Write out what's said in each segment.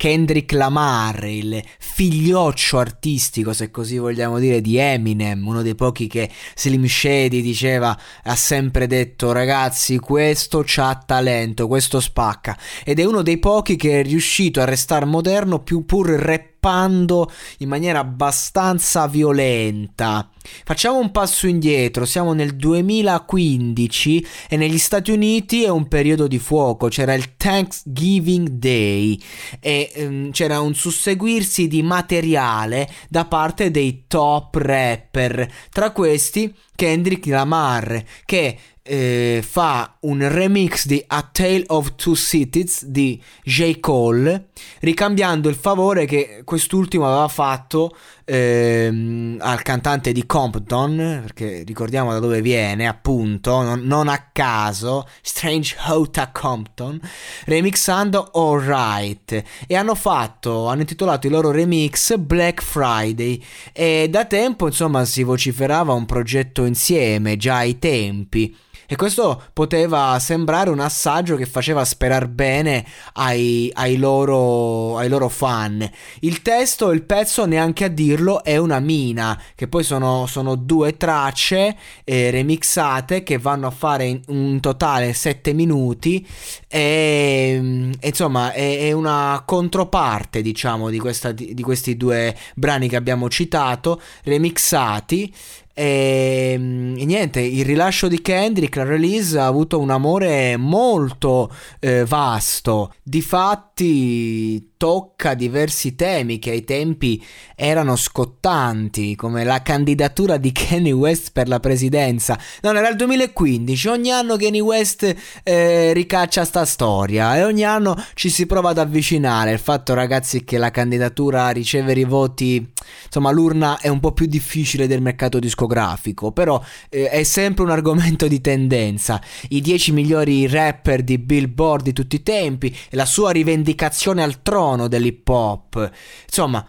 Kendrick Lamar, il figlioccio artistico, se così vogliamo dire, di Eminem, uno dei pochi che Slim Shady diceva, ha sempre detto ragazzi questo c'ha talento, questo spacca, ed è uno dei pochi che è riuscito a restare moderno più pur rap scappando in maniera abbastanza violenta. Facciamo un passo indietro, siamo nel 2015 e negli Stati Uniti è un periodo di fuoco, c'era il Thanksgiving Day e um, c'era un susseguirsi di materiale da parte dei top rapper, tra questi Kendrick Lamar che eh, fa un remix di A Tale of Two Cities di J. Cole, ricambiando il favore che quest'ultimo aveva fatto ehm, al cantante di Compton, perché ricordiamo da dove viene, appunto, non, non a caso, Strange Hota Compton, remixando Alright. E hanno fatto, hanno intitolato il loro remix Black Friday. E da tempo, insomma, si vociferava un progetto insieme, già ai tempi. E questo poteva sembrare un assaggio che faceva sperare bene ai, ai, loro, ai loro fan. Il testo, il pezzo, neanche a dirlo, è una mina, che poi sono, sono due tracce eh, remixate che vanno a fare in un totale 7 minuti. E, e insomma, è, è, una controparte, diciamo, di, questa, di, di questi due brani che abbiamo citato, remixati. E, ehm, e, niente, il rilascio di Kendrick, la release ha avuto un amore molto eh, vasto. Difatti tocca diversi temi che ai tempi erano scottanti, come la candidatura di Kanye West per la presidenza. Non era il 2015, ogni anno Kanye West eh, ricaccia sta storia e ogni anno ci si prova ad avvicinare. Il fatto, ragazzi, che la candidatura a ricevere i voti, insomma, l'urna è un po' più difficile del mercato discografico, però eh, è sempre un argomento di tendenza. I 10 migliori rapper di Billboard di tutti i tempi e la sua rivendicazione al trono dell'hip hop. Insomma,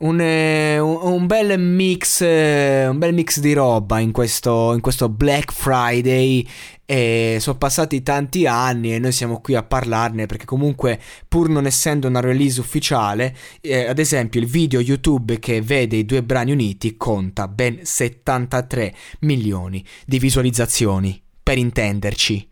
un, eh, un, bel mix, eh, un bel mix di roba in questo, in questo Black Friday. E sono passati tanti anni e noi siamo qui a parlarne perché comunque pur non essendo una release ufficiale, eh, ad esempio il video YouTube che vede i due brani uniti conta ben 73 milioni di visualizzazioni, per intenderci.